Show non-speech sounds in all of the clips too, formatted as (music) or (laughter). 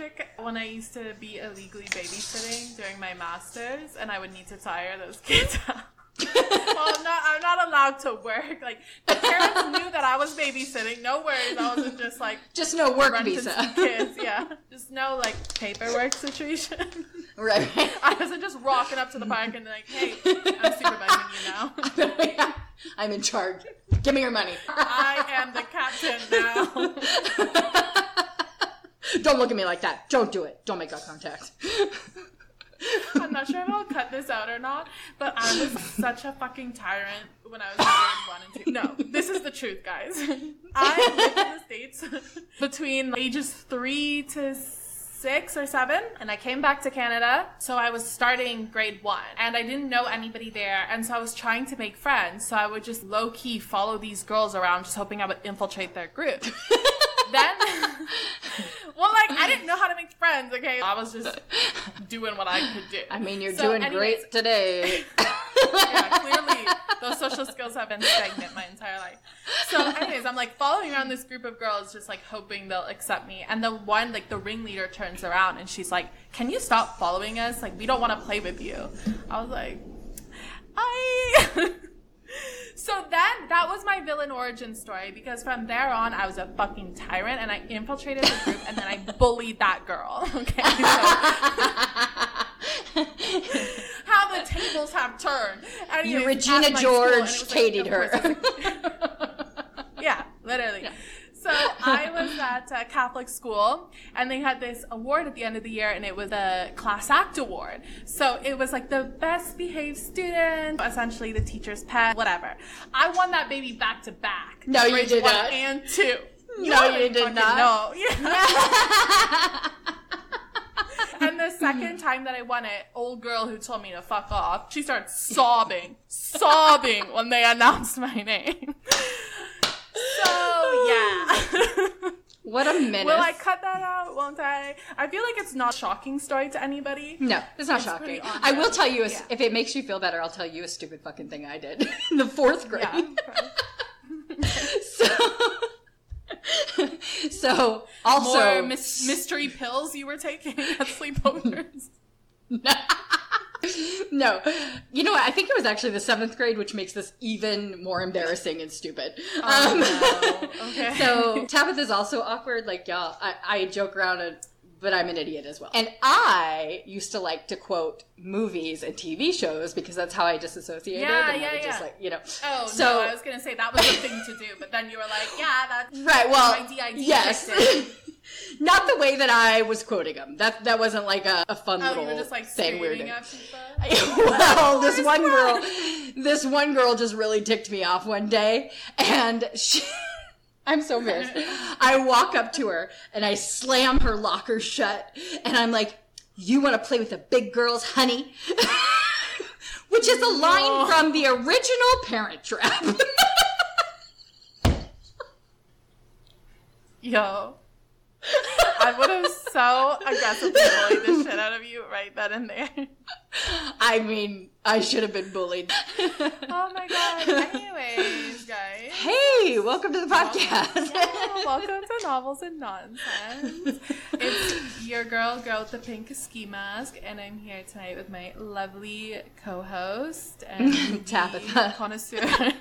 trick when I used to be illegally babysitting during my masters, and I would need to tire those (laughs) kids out. well, I'm not, I'm not allowed to work. Like the parents knew that I was babysitting. No worries, I wasn't just like Just no work visa. kids. Yeah, just no like paperwork situation. right. (laughs) I wasn't just rocking up to the park and like, hey, I'm supervising you now. (laughs) I'm in charge. Give me your money. I am the captain now. Don't look at me like that. Don't do it. Don't make eye contact. I'm not sure if I'll cut this out or not, but I was such a fucking tyrant when I was in grade one and two. No, this is the truth, guys. I lived in the States between ages three to six or seven, and I came back to Canada. So I was starting grade one, and I didn't know anybody there, and so I was trying to make friends. So I would just low key follow these girls around, just hoping I would infiltrate their group. (laughs) then well like i didn't know how to make (laughs) friends okay? I was just doing what i could do. I mean, you're So doing anyways, great today. (laughs) yeah, clearly those social skills have been stagnant my entire life. So anyways i'm like following around this group of girls just like hoping they'll accept me. And the one like the ringleader turns around and she's like can you stop following us? Like we don't want to play with you. I was like i (laughs) So then that was my villain origin story because from there on I was a fucking tyrant and I infiltrated the group and then I (laughs) bullied that girl. (laughs) Okay. (laughs) So how the tables have turned. You Regina at my school, and it George like, her. course, it's like- yeah, literally. So I was at a Catholic school, and they had this award at the end of the year, and it was a class act award. So it was like the best behaved student, essentially the teacher's pet, whatever. I won that baby back to back. No, you did one not. And two. No, you did not. Yeah. (laughs) (laughs) and the second time that I won it, old girl who told me to fuck off, she started sobbing, sobbing when they announced my name. So yeah. what a menace. Will I cut that out? Won't I? I feel like it's not a shocking story to anybody. No, it's not It's shocking. I will tell you, a s Yeah. if it makes you feel better, I'll tell you a stupid fucking thing I did (laughs) in the fourth grade. Yeah. (laughs) so, so also More mys- mystery pills you were taking at sleepovers. (laughs) no, you know what? I think it was actually the seventh grade, which makes this even more embarrassing and stupid. Um, Oh, (laughs) no. Okay. so Tabitha's also awkward. Like y'all, I, I joke around, and, but I'm an idiot as well. And I used to like to quote movies and TV shows because that's how I disassociated. Yeah, and I yeah, Just like you know. Oh so no, I was gonna say that was the thing to do, but then you were like, yeah, that's Right. Well, my DID yes. (laughs) (laughs) Not the way that I was quoting them. That that wasn't like a, a fun Oh, little you were just like thing we were doing. well, this one girl, this one girl just really ticked me off one day, and she. I'm so embarrassed. I walk up to her and I slam her locker shut, and I'm like, "You want to play with the big girls, honey?" (laughs) Which is a line No. from the original Parent Trap. (laughs) Yo. I would have so aggressively bullied the shit out of you right then and there. I mean, I should have been bullied. Oh my god. Anyways, guys. Hey, welcome to the podcast. Yeah, welcome to Novels and Nonsense. It's your girl, girl with the pink ski mask, and I'm here tonight with my lovely co-host and (laughs) Tabitha. connoisseur. (laughs)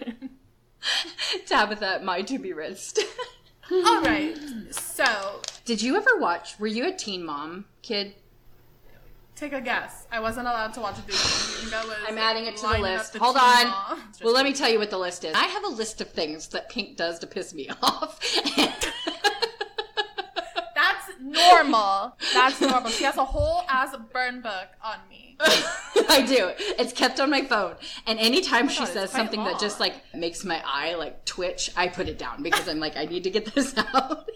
Tabitha, my to be wrist. All right, so Did you ever watch? Were you a teen mom kid? take a guess. I wasn't allowed to watch a Disney. You think I was I'm adding it to the up list. Hold teen on. moms? Well, let me tell you what the list is. I have a list of things that Pink does to piss me (laughs) off. That's normal. That's normal. She has a whole ass burn book on me. (laughs) I do. It's kept on my phone. And anytime oh she God, says something that just like makes my eye like twitch, I put it down because I'm like, I need to get this (laughs) out.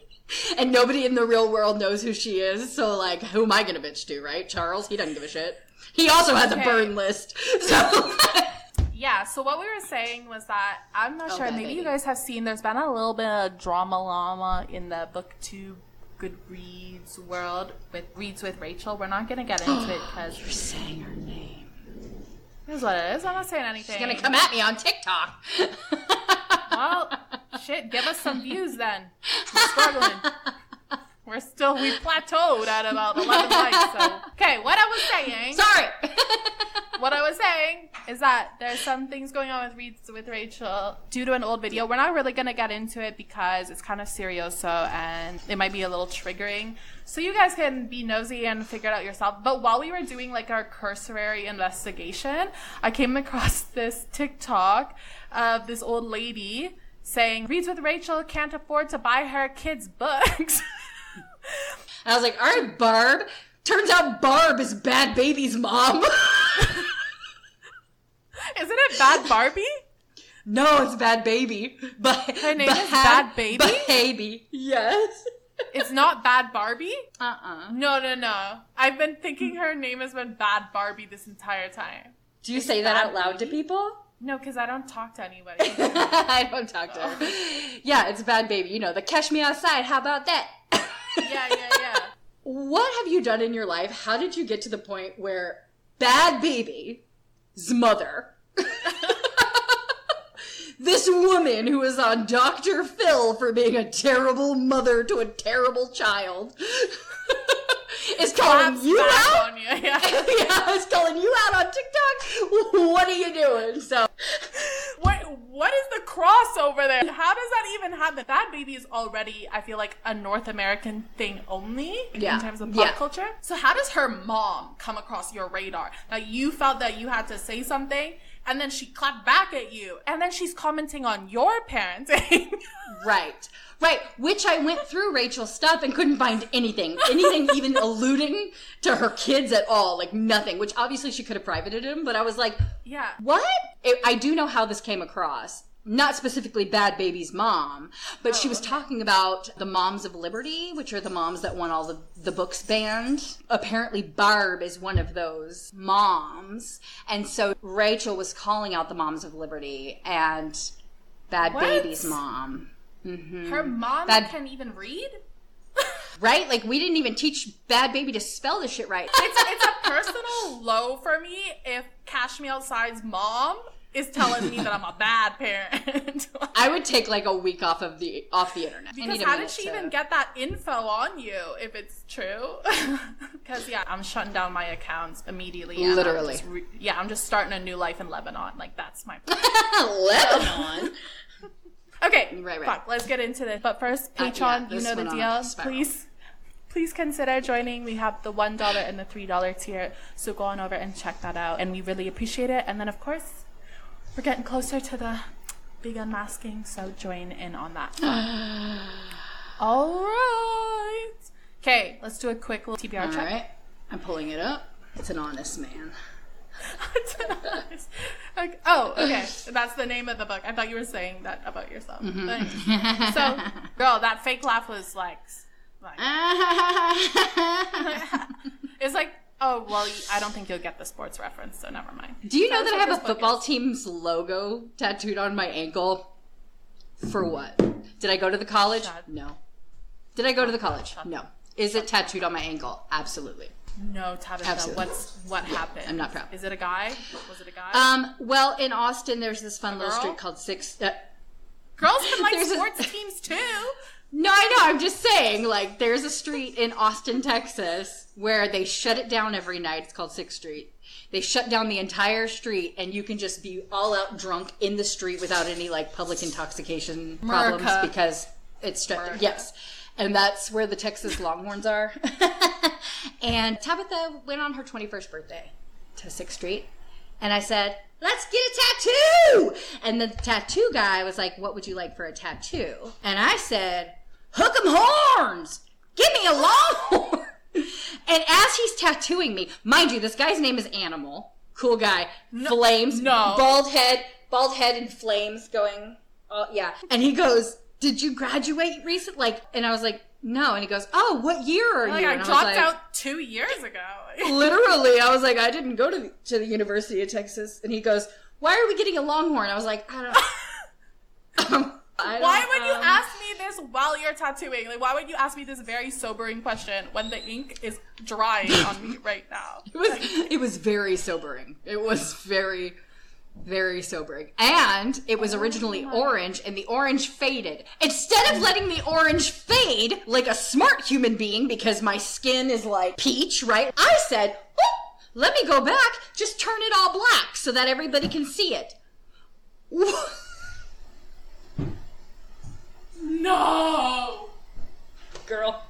and nobody in the real world knows who she is. So like, who am I gonna bitch to, right? Charles, he doesn't give a shit. He also has a burn list. (laughs) So Yeah, so what we were saying was that I'm not Oh, sure, maybe you guys have seen there's been a little bit of drama llama in the booktube Goodreads world with Reads with Rachel. We're not gonna get (gasps) into it because You're saying her name. here's what it is. I'm not saying anything. She's gonna come at me on TikTok. Well, shit, give us some (laughs) views then. We're struggling. (laughs) We're still we plateaued at about eleven likes. So okay, what I was saying. Sorry. (laughs) what I was saying is that there's some things going on with Reads with Rachel due to an old video. We're not really gonna get into it because it's kind of serioso and it might be a little triggering. So you guys can be nosy and figure it out yourself. But while we were doing like our cursory investigation, I came across (laughs) this TikTok of this old lady saying Reads with Rachel can't afford to buy her kids books. (laughs) I was like, all right, Barb. Turns out Barb is Bhad Bhabie's mom. (laughs) Isn't it Bad Barbie? no, it's Bhad Bhabie. But Her name is Bhad Bhabie? Baby. Yes. It's not Bad Barbie? Uh-uh. No, no, no. I've been thinking her name has been Bad Barbie this entire time. Do you say that out loud to people? No, because I don't talk to anybody. (laughs) I don't talk to her. (laughs) Yeah, it's Bhad Bhabie. You know, the Catch Me Outside. How about that? Yeah, yeah, yeah. What have you done in your life? How did you get to the point where Bhad Bhabie's mother, (laughs) this woman who is on Dr. Phil for being a terrible mother to a terrible child, (laughs) is calling you out? on you. Yeah. (laughs) yeah, is calling you out on TikTok? What are you doing? So, What is the crossover there? How does that even happen? That baby is already, I feel like, a North American thing only Yeah. in terms of pop Yeah. culture. So how does her mom come across your radar? Now you felt that you had to say something, and then she clapped back at you, and then she's commenting on your parenting. (laughs) Right. Right. Which I went through Rachel's stuff and couldn't find anything. Anything even alluding to her kids at all. Like nothing. Which obviously she could have privated him, but I was like, yeah. what? It, I do know how this came across. Not specifically Bhad Bhabie's mom, but she was talking about the Moms of Liberty, which are the moms that won all the, the books banned. Apparently, Barb is one of those moms. And so Rachel was calling out the Moms of Liberty and Bad What? Baby's mom. hmm Her mom That- can even read? (laughs) Right? Like we didn't even teach Bhad Bhabie to spell this shit right. it's it's a personal low for me if Cash Me Outside's mom is telling me that I'm a bad parent. (laughs) I would take like a week off of the off the internet. Because how did she to- even get that info on you if it's true? (laughs) Because yeah, I'm shutting down my accounts immediately. and I'm Literally. re- yeah, I'm just starting a new life in Lebanon. Like that's my. (laughs) Lebanon? Okay, Right, right. Fuck, let's get into this. But first, Uh, yeah, Patreon, you know the deal. Please, please consider joining. We have the one dollar and the three dollar tier, so go on over and check that out, and we really appreciate it. And then, of course, we're getting closer to the big unmasking, so join in on that. (gasps) All right. Okay, let's do a quick little TBR All check. right. I'm pulling it up. It's an honest man. (laughs) like, oh, okay. That's the name of the book. I thought you were saying that about yourself. Mm-hmm. (laughs) So, girl, that fake laugh was like, like (laughs) it's like, oh well, I don't think you'll get the sports reference, so never mind. Do you know that I have a football is. team's logo tattooed on my ankle? For what? Did I go to the college? Shut- No. Did I go to the college? No. Is it tattooed on my ankle? Absolutely. No, Tabitha, Absolutely. what's what happened? I'm not proud. Is it a guy? Was it a guy? Um, well, in Austin, there's this fun little girl? street called Six. Uh, Girls can like there's a- sports teams too. No, I know. I'm just saying, like, there's a street in Austin, Texas, where they shut it down every night. It's called Sixth Street. They shut down the entire street, and you can just be all out drunk in the street without any like public intoxication problems America. because it's America. yes, and that's where the Texas Longhorns are. (laughs) and Tabitha went on her 21st birthday to Sixth Street, and I said, let's get a tattoo. And the tattoo guy was like, what would you like for a tattoo? And I said, hook 'em horns. Give me a longhorn. (laughs) and as he's tattooing me, mind you, this guy's name is Animal. Cool guy. flames. no. Bald head. Bald head and flames going. Oh, yeah. And he goes, did you graduate recent? Like, and I was like, no. And he goes, oh, what year are you? Like you? I And dropped like, out two years ago. (laughs) literally i was like i didn't go to the, to the university of texas and he goes why are we getting a longhorn i was like i don't, (laughs) um, (laughs) I Why don't, would you um, ask me this while you're tattooing? Like, why would you ask me this very sobering question when the ink is drying on me right now? it was it was very sobering it was very Very sobering. And it was originally orange, and the orange faded. Instead of letting the orange fade like a smart human being, because my skin is like peach, right? I said, oh, let me go back, just turn it all black so that everybody can see it. (laughs) No. Girl.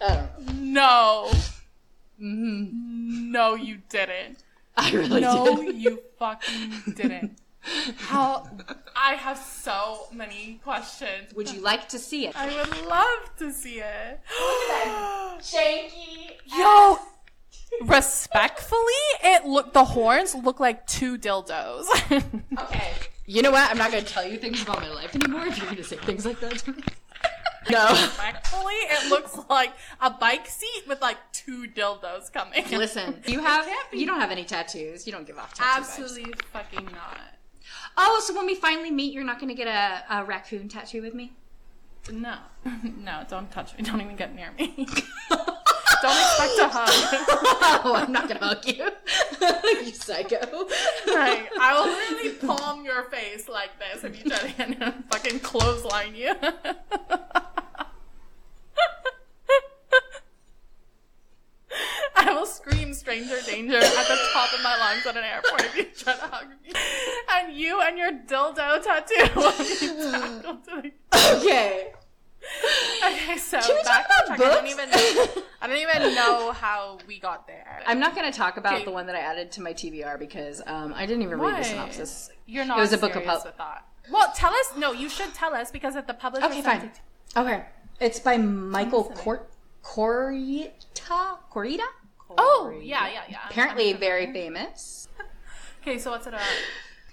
I don't know. No. Mm-hmm. No, you didn't. (laughs) I really No, did. you fucking didn't. How? I have so many questions. Would you like to see it? I would love to see it. (gasps) Janky. Yo, respectfully, it look the horns look like two dildos. (laughs) Okay. You know what? I'm not going to tell you things about my life anymore if you're going to say things like that to me. No. respectfully, it looks like a bike seat with like two dildos coming. Listen, (laughs) you have you don't have any tattoos. You don't give off tattoo vibes. Absolutely fucking not. Oh, so when we finally meet, you're not going to get a, a raccoon tattoo with me? No, (laughs) no, don't touch me. Don't even get near me. (laughs) don't expect a hug. (laughs) oh, I'm not going to hug you. (laughs) you psycho. Right. I will literally palm your face like this if you try to get and fucking clothesline you. (laughs) I will scream stranger danger at the top of my lungs at an airport if you try to hug me. And you and your dildo tattoo will be tackled to the Okay. Okay, so Can we back talk about check. I don't books? even I don't even know how we got there. I'm not going to talk about Okay. the one that I added to my TBR because um, I didn't even read the synopsis. You're not It was a book serious about- with that. Well, tell us. No, you should tell us because if the publisher Okay, fine. it- Okay. It's by Michael Listen. Cor- Koryta? Koryta? Oh, yeah, yeah, yeah. Apparently very famous. Okay, so what's it about?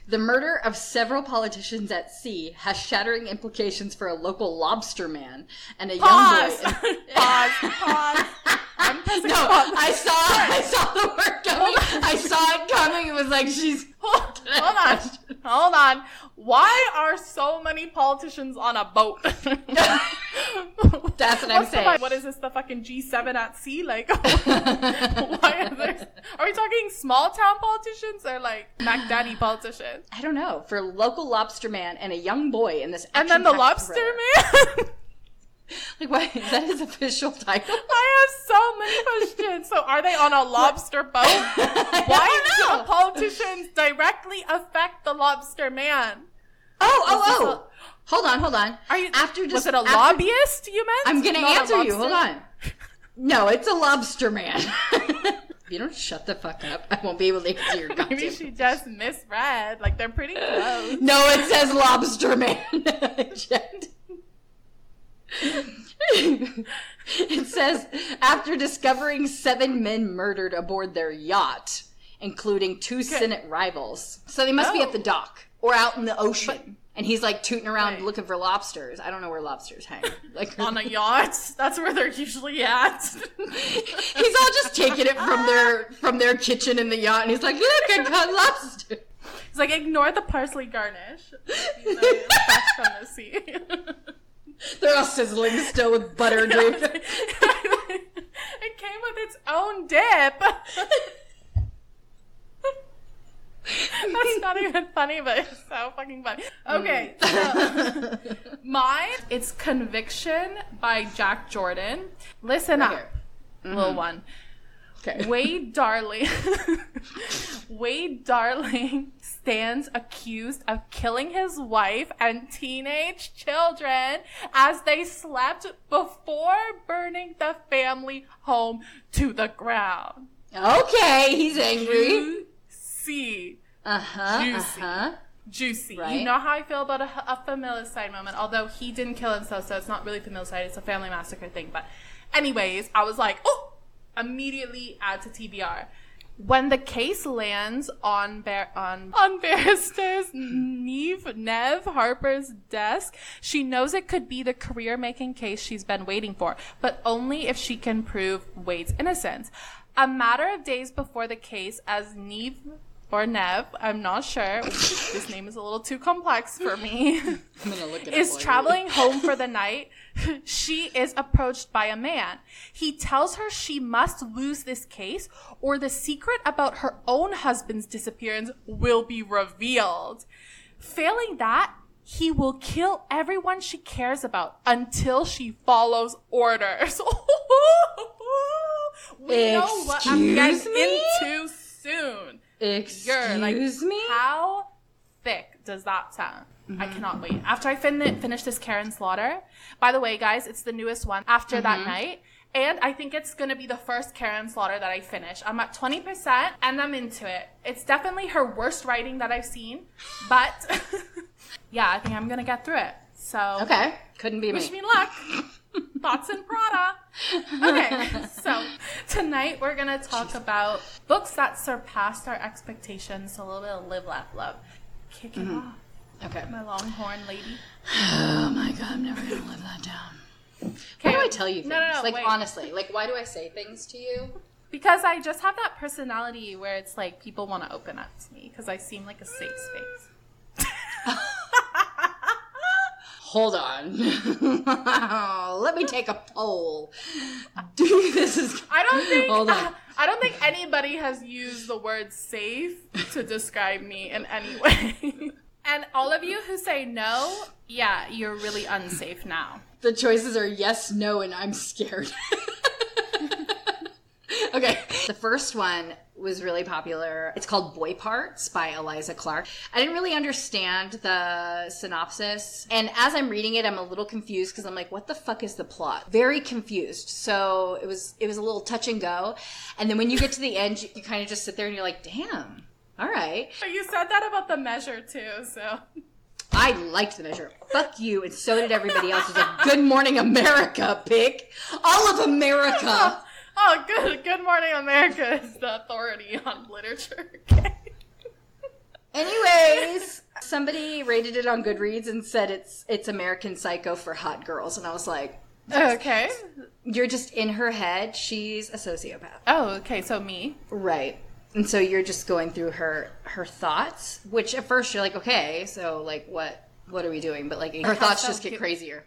The murder of several politicians at sea has shattering implications for a local lobster man and a Pause. young boy. pause. (laughs) Pause. No. I saw I saw the word coming. I saw it coming. It was like she's Hold hold on. Hold on. Why are so many politicians on a boat? (laughs) (laughs) That's what I'm saying. what is this? The fucking G7 at sea? Like, (laughs) why are there? Are we talking small town politicians or like Mac Daddy (sighs) politicians? I don't know for local lobster man and a young boy in this. And then the lobster thriller. man. (laughs) Like what? Is that his official (laughs) title? I have so many questions. So, are they on a lobster boat? (laughs) Why do the politicians directly affect the lobster man? Oh, oh, oh! Hold on, hold on. Are you after? was Just, it a after- lobbyist you meant? I'm gonna Not answer you. Hold on. No, it's a lobster man. if you don't shut the fuck up, I won't be able to answer your Maybe goddamn. she just misread. Like they're pretty close. No, it says lobster man. (laughs) It says after discovering seven men murdered aboard their yacht, including two Senate rivals. So they must be at the Oh. dock or out in the ocean. and he's like tooting around Right. looking for lobsters. I don't know where lobsters hang. Like (laughs) On a yacht. That's where they're usually at. (laughs) he's all just taking it from their from their kitchen in the yacht, and he's like, "Look, I got lobster." He's like ignore the parsley garnish. You know, from the sea. They're all sizzling still with butter draped. (laughs) it came with its own dip. That's not even funny, but it's so fucking funny. Okay, so mine, it's Conviction by Jack Jordan. Listen Right up, here. little mm-hmm. one. Okay. Wade Darling. (laughs) Wade Darling stands accused of killing his wife and teenage children as they slept before burning the family home to the ground. Okay, he's angry. Juicy. Uh huh. Juicy. Uh huh. Juicy. Right. You know how I feel about a, a familicide moment, although he didn't kill himself, so it's not really familicide, it's a family massacre thing. But, anyways, I was like, oh, immediately add to TBR. When the case lands on Bar- on (laughs) on barrister's Neve Nev Harper's desk, she knows it could be the career-making case she's been waiting for, but only if she can prove Wade's innocence. A matter of days before the case, as Neve or Nev, I'm not sure. this name is a little too complex for me. (laughs) I'm gonna look at is traveling home for the (laughs) night. She is approached by a man. He tells her she must lose this case or the secret about her own husband's disappearance will be revealed. Failing that, he will kill everyone she cares about until she follows orders. (laughs) we know what I'm getting Excuse me? into soon. Excuse You're like, me? how thick does that sound? I mm-hmm. cannot wait. After I fin- finish this Karin Slaughter, by the way, guys, it's the newest one after that mm-hmm. night. And I think it's gonna be the first Karin Slaughter that I finish. I'm at 20% and I'm into it. It's definitely her worst writing that I've seen, but (laughs) yeah, I think I'm gonna get through it. So Okay, couldn't be Wish me. me luck. (laughs) Thoughts in Prada. Okay, so tonight we're gonna talk about books that surpassed our expectations. So a little bit of live, laugh, love. Kick it mm-hmm. off, Okay. my longhorn lady. Oh my god, I'm never gonna live that down. Why do I tell you things? No, no, no, like wait. honestly, like why do I say things to you? Because I just have that personality where it's like people want to open up to me because I seem like a safe space. (laughs) Hold on. (laughs) Let me take a poll. Do this is (laughs) I don't think Hold on. (laughs) I don't think anybody has used the word safe to describe me in any way. and all of you who say no, yeah, you're really unsafe now. the choices are yes, no, and I'm scared. okay. The first one was really popular. It's called Boy Parts by Eliza Clark. I didn't really understand the synopsis. And as I'm reading it, I'm a little confused because I'm like, what the fuck is the plot? Very confused. So it was it was a little touch and go. And then when you get to the end, you, you kind of just sit there and you're like, damn. All right. But you said that about the measure too, so I liked the measure. Fuck you, and so did everybody else. It was a Good Morning America pick. All of America. Oh, good. Good Morning America is the authority on literature. Okay. (laughs) Anyways, somebody rated it on Goodreads and said it's it's American Psycho for hot girls, and I was like, Okay. you're just in her head. She's a sociopath, Oh, okay. So me. right? And so you're just going through her her thoughts, which at first you're like, okay, so like what what are we doing? But like her How thoughts so? just get Give-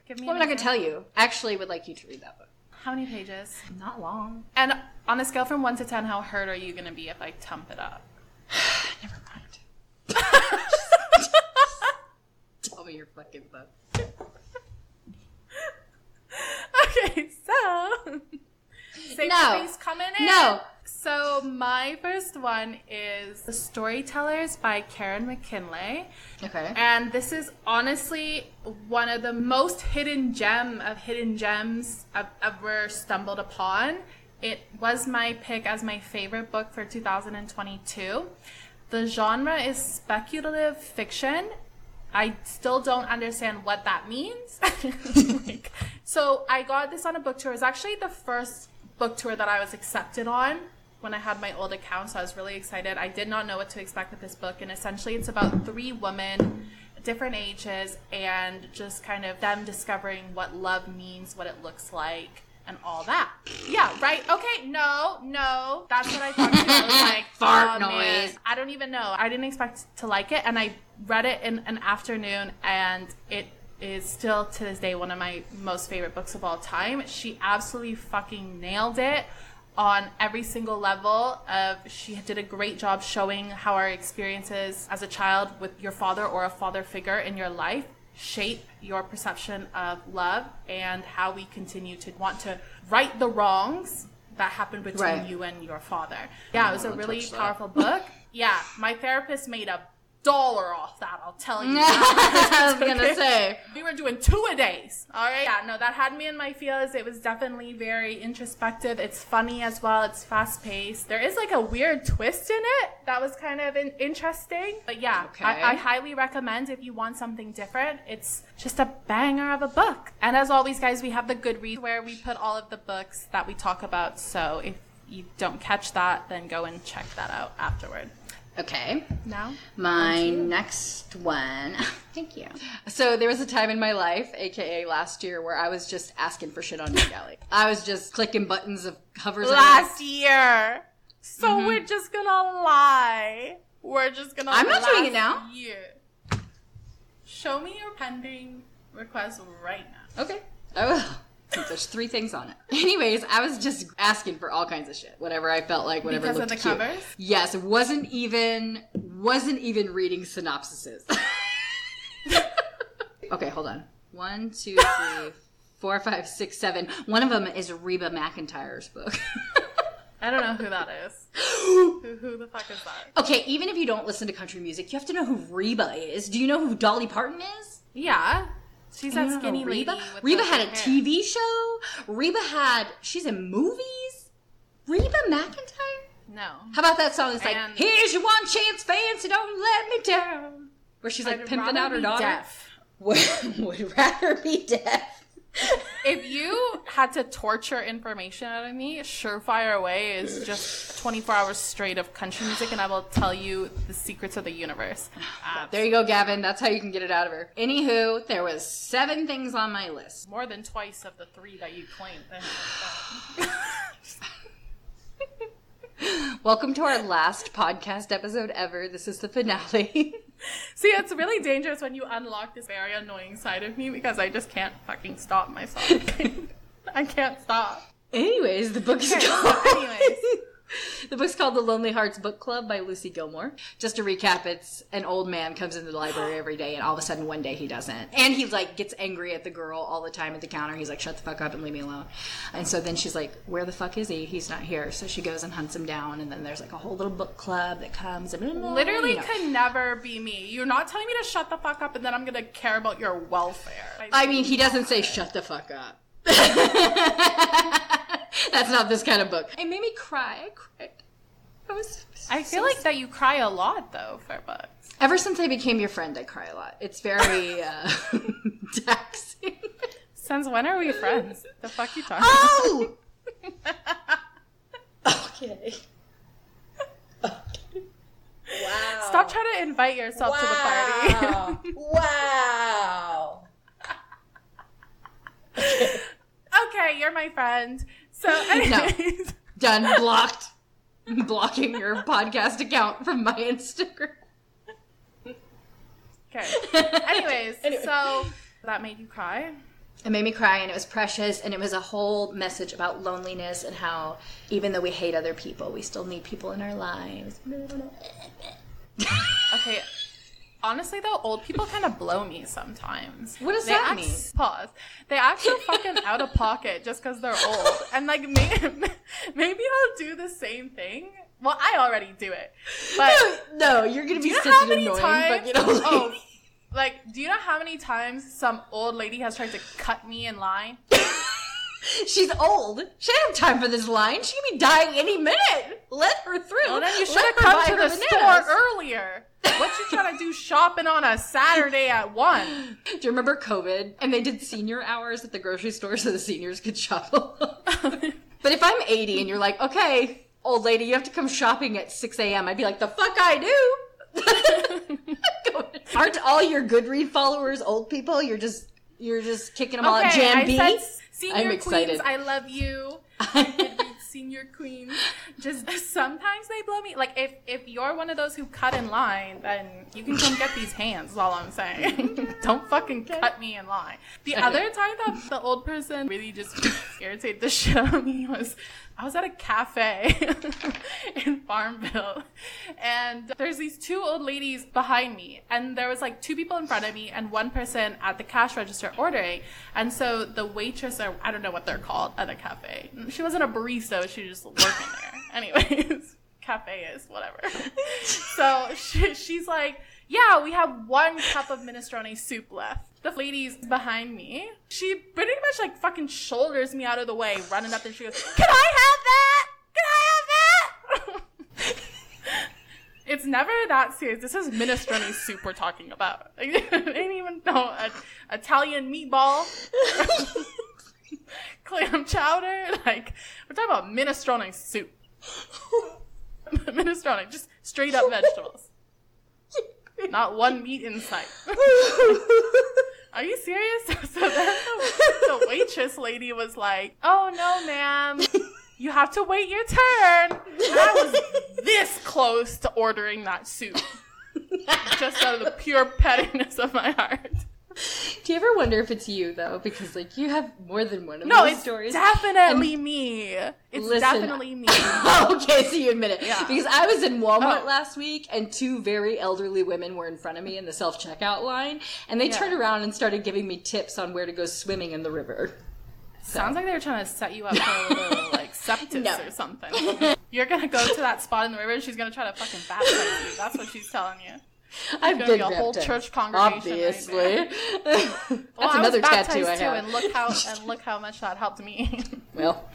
give well, I'm not gonna tell you. I actually would like you to read that book. How many pages? Not long. And on a scale from one to ten, how hurt are you gonna be if I tump it up? (sighs) Never mind. (laughs) Tell me your fucking book. (laughs) okay, so (laughs) safe No. coming in. No. So my first one is The Storytellers by Karen McKinley. Okay. And this is honestly one of the most hidden gem of hidden gems I've ever stumbled upon. It was my pick as my favorite book for 2022. The genre is speculative fiction. I still don't understand what that means. (laughs) Like, so I got this on a book tour. It was actually the first book tour that I was accepted on when I had my old account, so I was really excited. I did not know what to expect with this book, and essentially it's about three women, different ages, and just kind of them discovering what love means, what it looks like, and all that. Yeah, right? Okay, no, no. That's what I thought too. I was (laughs) like, Fart oh, man. noise. I don't even know. I didn't expect to like it, and I read it in an afternoon, and it is still to this day one of my most favorite books of all time. She absolutely fucking nailed it on every single level of she did a great job showing how our experiences as a child with your father or a father figure in your life shape your perception of love and how we continue to want to right the wrongs that happened between Right. you and your father. Yeah, it was a really powerful book. Yeah, my therapist made a dollar off that, I'll tell you. (laughs) I was gonna say. We were doing two a days. All right. Yeah, no, that had me in my feels. It was definitely very introspective. It's funny as well. It's fast paced. There is like a weird twist in it that was kind of in- interesting. But yeah, Okay. I-, I highly recommend if you want something different. It's just a banger of a book. And as always, guys, we have the Goodreads where we put all of the books that we talk about. So if you don't catch that, then go and check that out afterward. Okay. Now, My next one. (laughs) Thank you. So there was a time in my life, aka last year, where I was just asking for shit on NetGalley. I was just clicking buttons of covers. on it. last year. So mm-hmm. we're just gonna lie. We're just gonna. Lie. I'm not doing it now. Year. Show me your pending request right now. Okay. I will. There's three things on it. (laughs) Anyways, I was just asking for all kinds of shit, whatever I felt like, whatever Because of looked the cute. covers? Yes, it wasn't even wasn't even reading synopsises. (laughs) okay, hold on. One, two, three, (laughs) four, five, six, seven. One of them is Reba McEntire's book. I don't know who that is. (gasps) who, who the fuck is that? okay, even if you don't listen to country music, you have to know who Reba is. Do you know who Dolly Parton is? Yeah, she's that know skinny Reba? lady. Reba had a hair. TV show. Reba had she's in movies. Reba McEntire. No. How about that song? It's like, And- "Here's your one chance, fancy, don't let me down." Where she's like pimping out her daughter. deaf. Would, (laughs) would rather be deaf. (laughs) If you had to torture information out of me, surefire way is just 24 hours straight of country music, and I will tell you the secrets of the universe. There you go, Gavin. That's how you can get it out of her. Anywho, there was seven things on my list. More than twice of the three that you claimed. (laughs) Welcome to our last podcast episode ever. This is the finale. (laughs) (laughs) See, it's really dangerous when you unlock this very annoying side of me because I just can't fucking stop myself. (laughs) (laughs) I can't stop. Anyways, the book is Okay, so anyways. (laughs) the book's called The Lonely Hearts Book Club by Lucy Gilmore. Just to recap, it's an old man comes into the library every day, and all of a sudden one day he doesn't, and he like gets angry at the girl all the time at the counter. He's like, "Shut the fuck up and leave me alone." And so then she's like, "Where the fuck is he? He's not here." So she goes and hunts him down, and then there's like a whole little book club that comes. And blah, blah, blah, Literally you know. could never be me. You're not telling me to shut the fuck up and then I'm gonna care about your welfare. I mean, he doesn't say shut the fuck up. (laughs) (laughs) That's not this kind of book. It made me cry. I cried. I was. I feel like that you cry a lot though for books. Ever since I became your friend, I cry a lot. It's very (laughs) uh, (laughs) taxing. Since when are we friends? The fuck you talking Oh! okay. okay. Wow. Stop trying to invite yourself to the party. wow. okay, you're my friend. So (laughs) anyways, Done. Blocked. Blocking your podcast account from my Instagram. okay. (laughs) Anyways, Anyway. so that made you cry? It made me cry and it was precious and it was a whole message about loneliness and how even though we hate other people, we still need people in our lives. Okay. (laughs) Honestly though, old people kind of blow me sometimes. What does They that act- mean? Pause. They act so fucking out of pocket just because they're old, and like maybe, (laughs) maybe I'll do the same thing. Well, I already do it, but no, you're gonna be do you know such an annoying times? but you know oh, like do you know how many times some old lady has tried to cut me in line? (laughs) She's old. She doesn't have time for this line. She could be dying any minute. Let her through. Well, then you should have come to her the bananas. store earlier. What you trying to do shopping on a Saturday at one? Do you remember COVID? And they did senior hours at the grocery store so the seniors could shop (laughs) but if I'm 80 and you're like, okay, old lady, you have to come shopping at 6 a.m., I'd be like, the fuck I do. (laughs) (laughs) Aren't all your Goodread followers old people? You're just you're just kicking them all at Okay, Jam I B. said senior I'm excited. queens, I love you. (laughs) Goodreads senior queens. Just sometimes they blow me. Like if if you're one of those who cut in line, then you can come get these hands. Is all I'm saying. (laughs) Don't fucking cut me in line. The other time that the old person really just irritated the shit out of me was I was at a cafe (laughs) in Farmville, and there's these two old ladies behind me, and there was like two people in front of me and one person at the cash register ordering. And so the waitress, or I don't know what they're called at a cafe, she wasn't a barista, she was just working there. (laughs) Anyways, (laughs) cafe is whatever. so she, she's like, "Yeah, we have one cup of minestrone soup left." The lady's behind me. She pretty much like fucking shoulders me out of the way, running up there. She goes, "Can I have that? Can I have that?" (laughs) it's never that serious. This is minestrone soup we're talking about. (laughs) I didn't even know Italian meatball, (laughs) clam chowder. Like we're talking about minestrone soup. minestrone, just straight up vegetables. (laughs) Not one meat in sight. (laughs) Are you serious? (laughs) So then the, the waitress lady was like, "Oh no, ma'am, you have to wait your turn." And I was this close to ordering that soup. Just out of the pure pettiness of my heart. (laughs) Do you ever wonder if it's you though? Because like you have more than one of No, those it's stories. definitely me. It's Listen, definitely me. (laughs) okay, so you admit it. Yeah. Because I was in Walmart Oh. last week and two very elderly women were in front of me in the self checkout line and they Yeah. turned around and started giving me tips on where to go swimming in the river. Sounds like they were trying to set you up for a little (laughs) like sepsis No. or something. You're gonna go to that spot in the river and she's gonna try to fucking baptize you. That's what she's telling you. (laughs) I've been be a whole church congregation Obviously. right (laughs) That's Well, another tattoo I too, have. and look how (laughs) and look how much that helped me. well,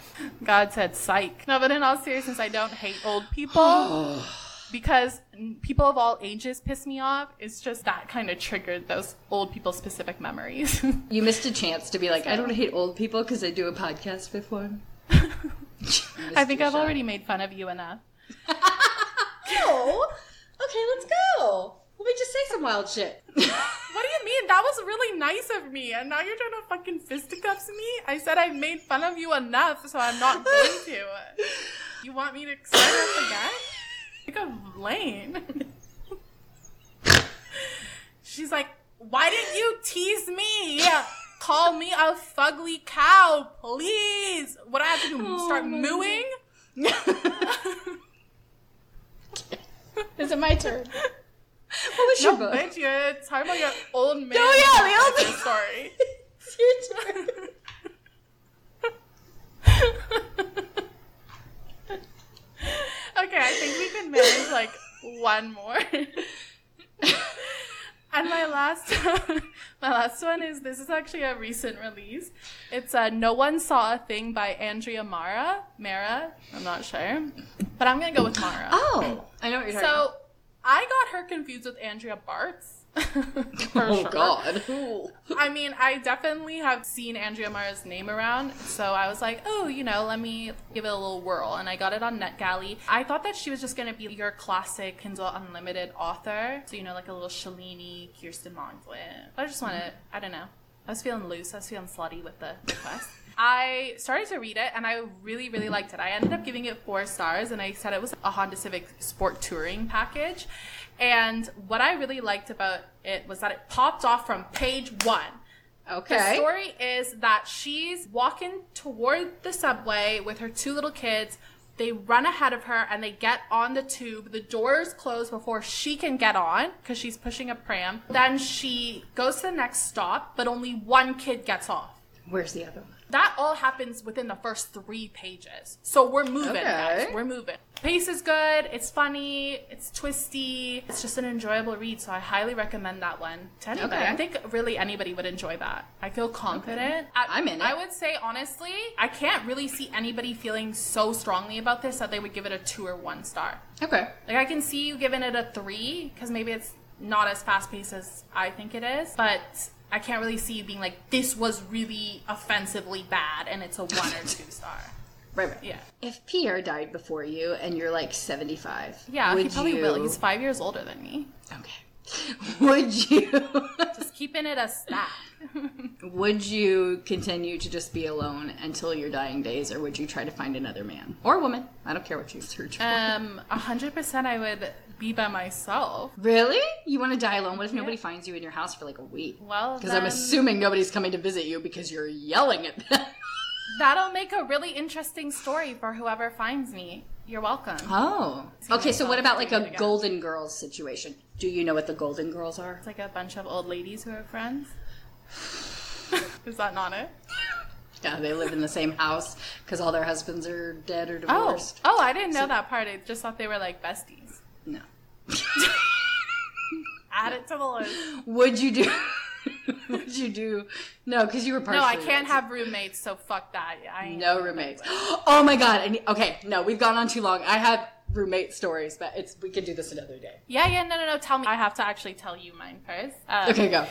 God said, "Psych." No, but in all seriousness, I don't hate old people (sighs) because people of all ages piss me off. It's just that kind of triggered those old people specific memories. you missed a chance to be like, I don't hate old people because I do a podcast with one. I think I've already made fun of you enough. Oh, okay, let's go. Let me just say some wild shit. (laughs) What do you mean? That was really nice of me, and now you're trying to fucking fisticuffs me? I said I've made fun of you enough, so I'm not going to. (laughs) You want me to start up again? Think of Lane. (laughs) She's like, why didn't you tease me? Call me a fugly cow, please. What do I have to do? Oh, start mooing? Is it my turn? What was your No, book? bitch, you're talking about your old man. Oh, yeah, the old- story. (laughs) It's your turn. Okay, I think we can manage like one more. and my last (laughs) my last one is this is actually a recent release. It's uh, No One Saw a Thing by Andrea Mara. Mara, I'm not sure. But I'm gonna go with Mara. Oh, I know what you're talking about. So I got her confused with Andrea Bartz. (laughs) For Oh sure. God. I mean, I definitely have seen Andrea Mara's name around, so I was like, oh, you know, let me give it a little whirl. And I got it on NetGalley. I thought that she was just gonna be your classic Kindle Unlimited author, so you know, like a little Shalini, Kiersten Modglin. I just wanted, I don't know. I was feeling loose. I was feeling slutty with the request. I started to read it and I really, really liked it. I ended up giving it four stars and I said it was a Honda Civic Sport Touring package. And what I really liked about it was that it popped off from page one. Okay. The story is that she's walking toward the subway with her two little kids. They run ahead of her and they get on the tube. The doors close before she can get on because she's pushing a pram. Then she goes to the next stop, but only one kid gets off. Where's the other one? That all happens within the first three pages. So we're moving, Okay. guys. We're moving. Pace is good. It's funny. It's twisty. It's just an enjoyable read. So I highly recommend that one to anybody. Okay. I think really anybody would enjoy that. I feel confident. I, I'm in it. I would say honestly, I can't really see anybody feeling so strongly about this that they would give it a two or one star. Okay. Like I can see you giving it a three because maybe it's not as fast paced as I think it is, but I can't really see you being like this was really offensively bad and it's a one or two (laughs) star. Right, right. Yeah, If Pierre died before you and you're like 75, yeah, he would probably you... will. He's five years older than me. Okay. (laughs) Would you Just keeping it a stack. (laughs) would you continue to just be alone until your dying days, or would you try to find another man or woman? I don't care what you search for. Um, a hundred percent, I would be by myself. really? You want to die alone? What if nobody finds you in your house for like a week? Well, Because I'm assuming nobody's coming to visit you because you're yelling at them. (laughs) that'll make a really interesting story for whoever finds me. You're welcome. Oh. Okay, so what about like a. Golden Girls situation? Do you know what the Golden Girls are? It's like a bunch of old ladies who are friends. (laughs) Is that not it? (laughs) Yeah, they live in the same house because all their husbands are dead or Oh, divorced. oh, I didn't know that part. I just thought they were like besties. No. (laughs) Add it to the list. Would you do? (laughs) would you do? No, because you were partially. No, I can't have roommates, so fuck that. I no roommates. (gasps) Oh my god! I need, okay, no, we've gone on too long. I have roommate stories, but it's we can do this another day. Yeah, yeah, no, no, no. Tell me. I have to actually tell you mine first. Um, Okay, go.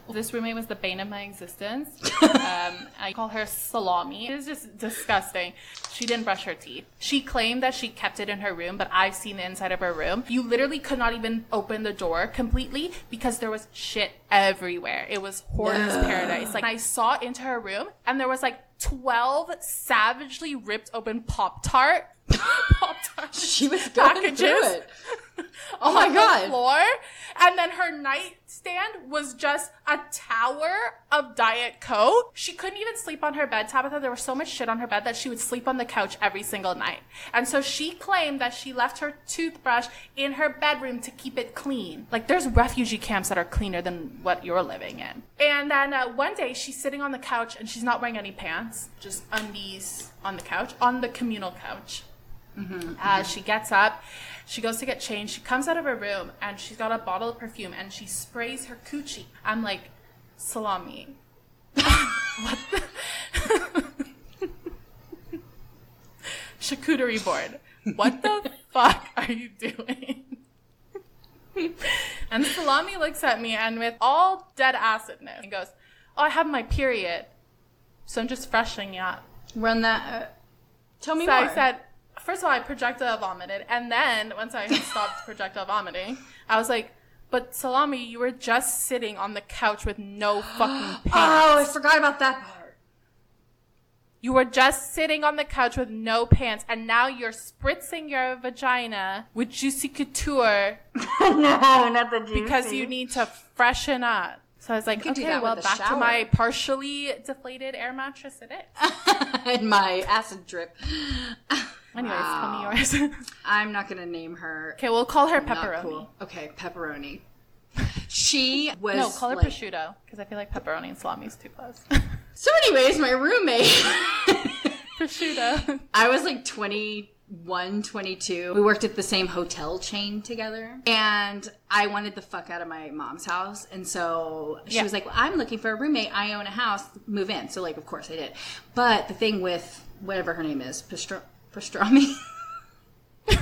(laughs) This roommate was the bane of my existence. (laughs) um, I call her Salami. It was just disgusting. She didn't brush her teeth. She claimed that she kept it in her room, but I've seen the inside of her room. You literally could not even open the door completely because there was shit everywhere. It was hoarder's No. paradise. Like I saw into her room and there was like 12 savagely ripped open Pop Tart. (laughs) She was going packages through it. (laughs) Oh my God. the floor. And then her nightstand was just a tower of Diet Coke. She couldn't even sleep on her bed, Tabitha. There was so much shit on her bed that she would sleep on the couch every single night. And so she claimed that she left her toothbrush in her bedroom to keep it clean. Like there's refugee camps that are cleaner than what you're living in. And then uh, one day she's sitting on the couch and she's not wearing any pants, just undies on the couch, on the communal couch. As she gets up, she goes to get changed. She comes out of her room and she's got a bottle of perfume and she sprays her coochie. I'm like, salami. (laughs) what the? (laughs) Charcuterie board. What the (laughs) fuck are you doing? and Salami looks at me and with all dead acidness and goes, Oh, I have my period. So I'm just freshening up. Run that. Uh, tell me So more. I said, first of all, I projectile vomited, and then once I stopped (laughs) projectile vomiting, I was like, "But Salami, you were just sitting on the couch with no fucking (gasps) pants. oh, I forgot about that part. You were just sitting on the couch with no pants, and now you're spritzing your vagina with juicy couture (laughs) no, not the juicy. because you need to freshen up." So I was like, "Okay, well, back to my partially deflated air mattress it is." (laughs) in my acid drip. Anyways, Wow. tell me yours. (laughs) I'm not gonna name her. okay, we'll call her pepperoni. cool. Okay, pepperoni. (laughs) She was No, call her like- prosciutto because I feel like pepperoni and salami is too close. So, anyways, my roommate. prosciutto. I was like 21, 22. We worked at the same hotel chain together. And I wanted the fuck out of my mom's house. And so she Yeah. was like, well, I'm looking for a roommate. I own a house. Move in. So, like, of course I did. But the thing with whatever her name is, Pastro- Pastrami. (laughs)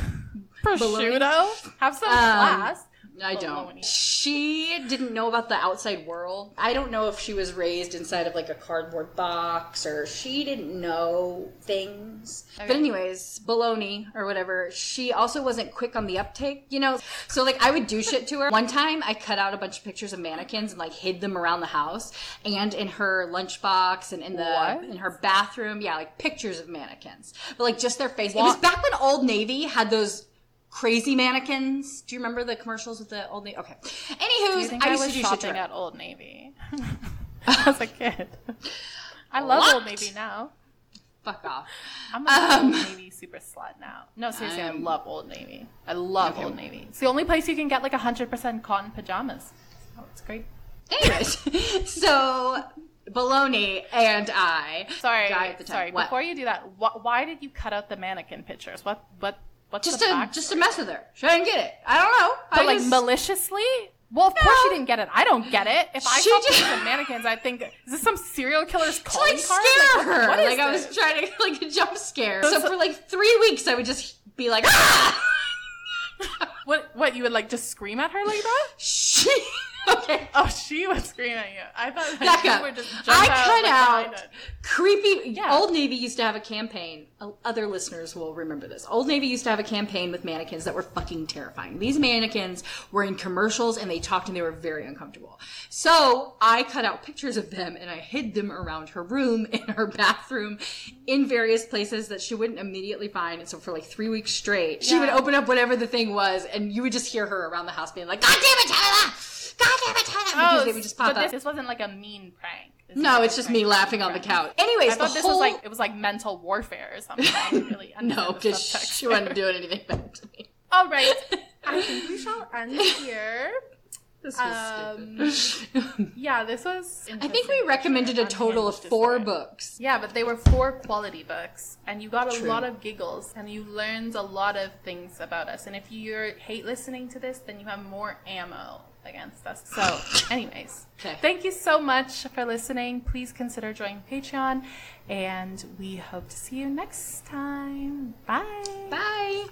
prosciutto. Have some Um, class. I don't. She didn't know about the outside world. I don't know if she was raised inside of like a cardboard box or she didn't know things. But anyways, baloney or whatever. She also wasn't quick on the uptake, you know. So like I would do shit to her. One time I cut out a bunch of pictures of mannequins and like hid them around the house and in her lunchbox and in the What? in her bathroom. Yeah, like pictures of mannequins, but like just their face. It was back when Old Navy had those crazy mannequins. Do you remember the commercials with the Old Navy? Okay. Anywho's, Do you think I I, used was to do shopping at Old Navy (laughs) as a kid? I love Old What? Navy now. Fuck off. I'm a Old um, Navy super slut now. No, seriously, I I'm- love Old Navy. I love Okay. Old Navy. It's the only place you can get like 100% cotton pajamas. Oh, it's great. Anyways, (laughs) so Baloney and I. Sorry, at the time. sorry. Before you do that, wh- why did you cut out the mannequin pictures? What, what, what's just the to backstory? just to mess with her. She didn't get it. I don't know. I But like just- maliciously? Well, of course she didn't get it. I don't get it. If I She saw just- pictures of mannequins, I'd think, is this some serial killer's to calling like card? scare Like, her. what is like I was trying to (laughs) like a jump scare. So- So for like three weeks, I would just be like, (laughs) ah! What? What? You would like just scream at her like that? (laughs) she. Okay. (laughs) Oh, she would scream at you. I thought like, you would just I cut out creepy. Yeah. Old Navy used to have a campaign. Uh, other listeners will remember this. Old Navy used to have a campaign with mannequins that were fucking terrifying. These mannequins were in commercials and they talked and they were very uncomfortable. So I cut out pictures of them and I hid them around her room, (laughs) in her bathroom, in various places that she wouldn't immediately find. And so for like three weeks straight, she would open up whatever the thing was and you would just hear her around the house being like, God damn it, Tyler! God damn it, Tyler! Because they would just pop Oh, but up. this, this wasn't like a mean prank. This No, it's just me laughing on the couch. Anyways, I thought the this whole was like it was like mental warfare or something. I really (laughs) no, because she wasn't doing anything back to me. All right, (laughs) I think we shall end here. This Um, stupid. (laughs) Yeah, this was. I think we recommended a total of four books. Yeah, but they were four quality books, and you got a True. lot of giggles, and you learned a lot of things about us. And if you hate listening to this, then you have more ammo against us. So, anyways, okay. thank you so much for listening. Please consider joining Patreon, and we hope to see you next time. Bye. Bye.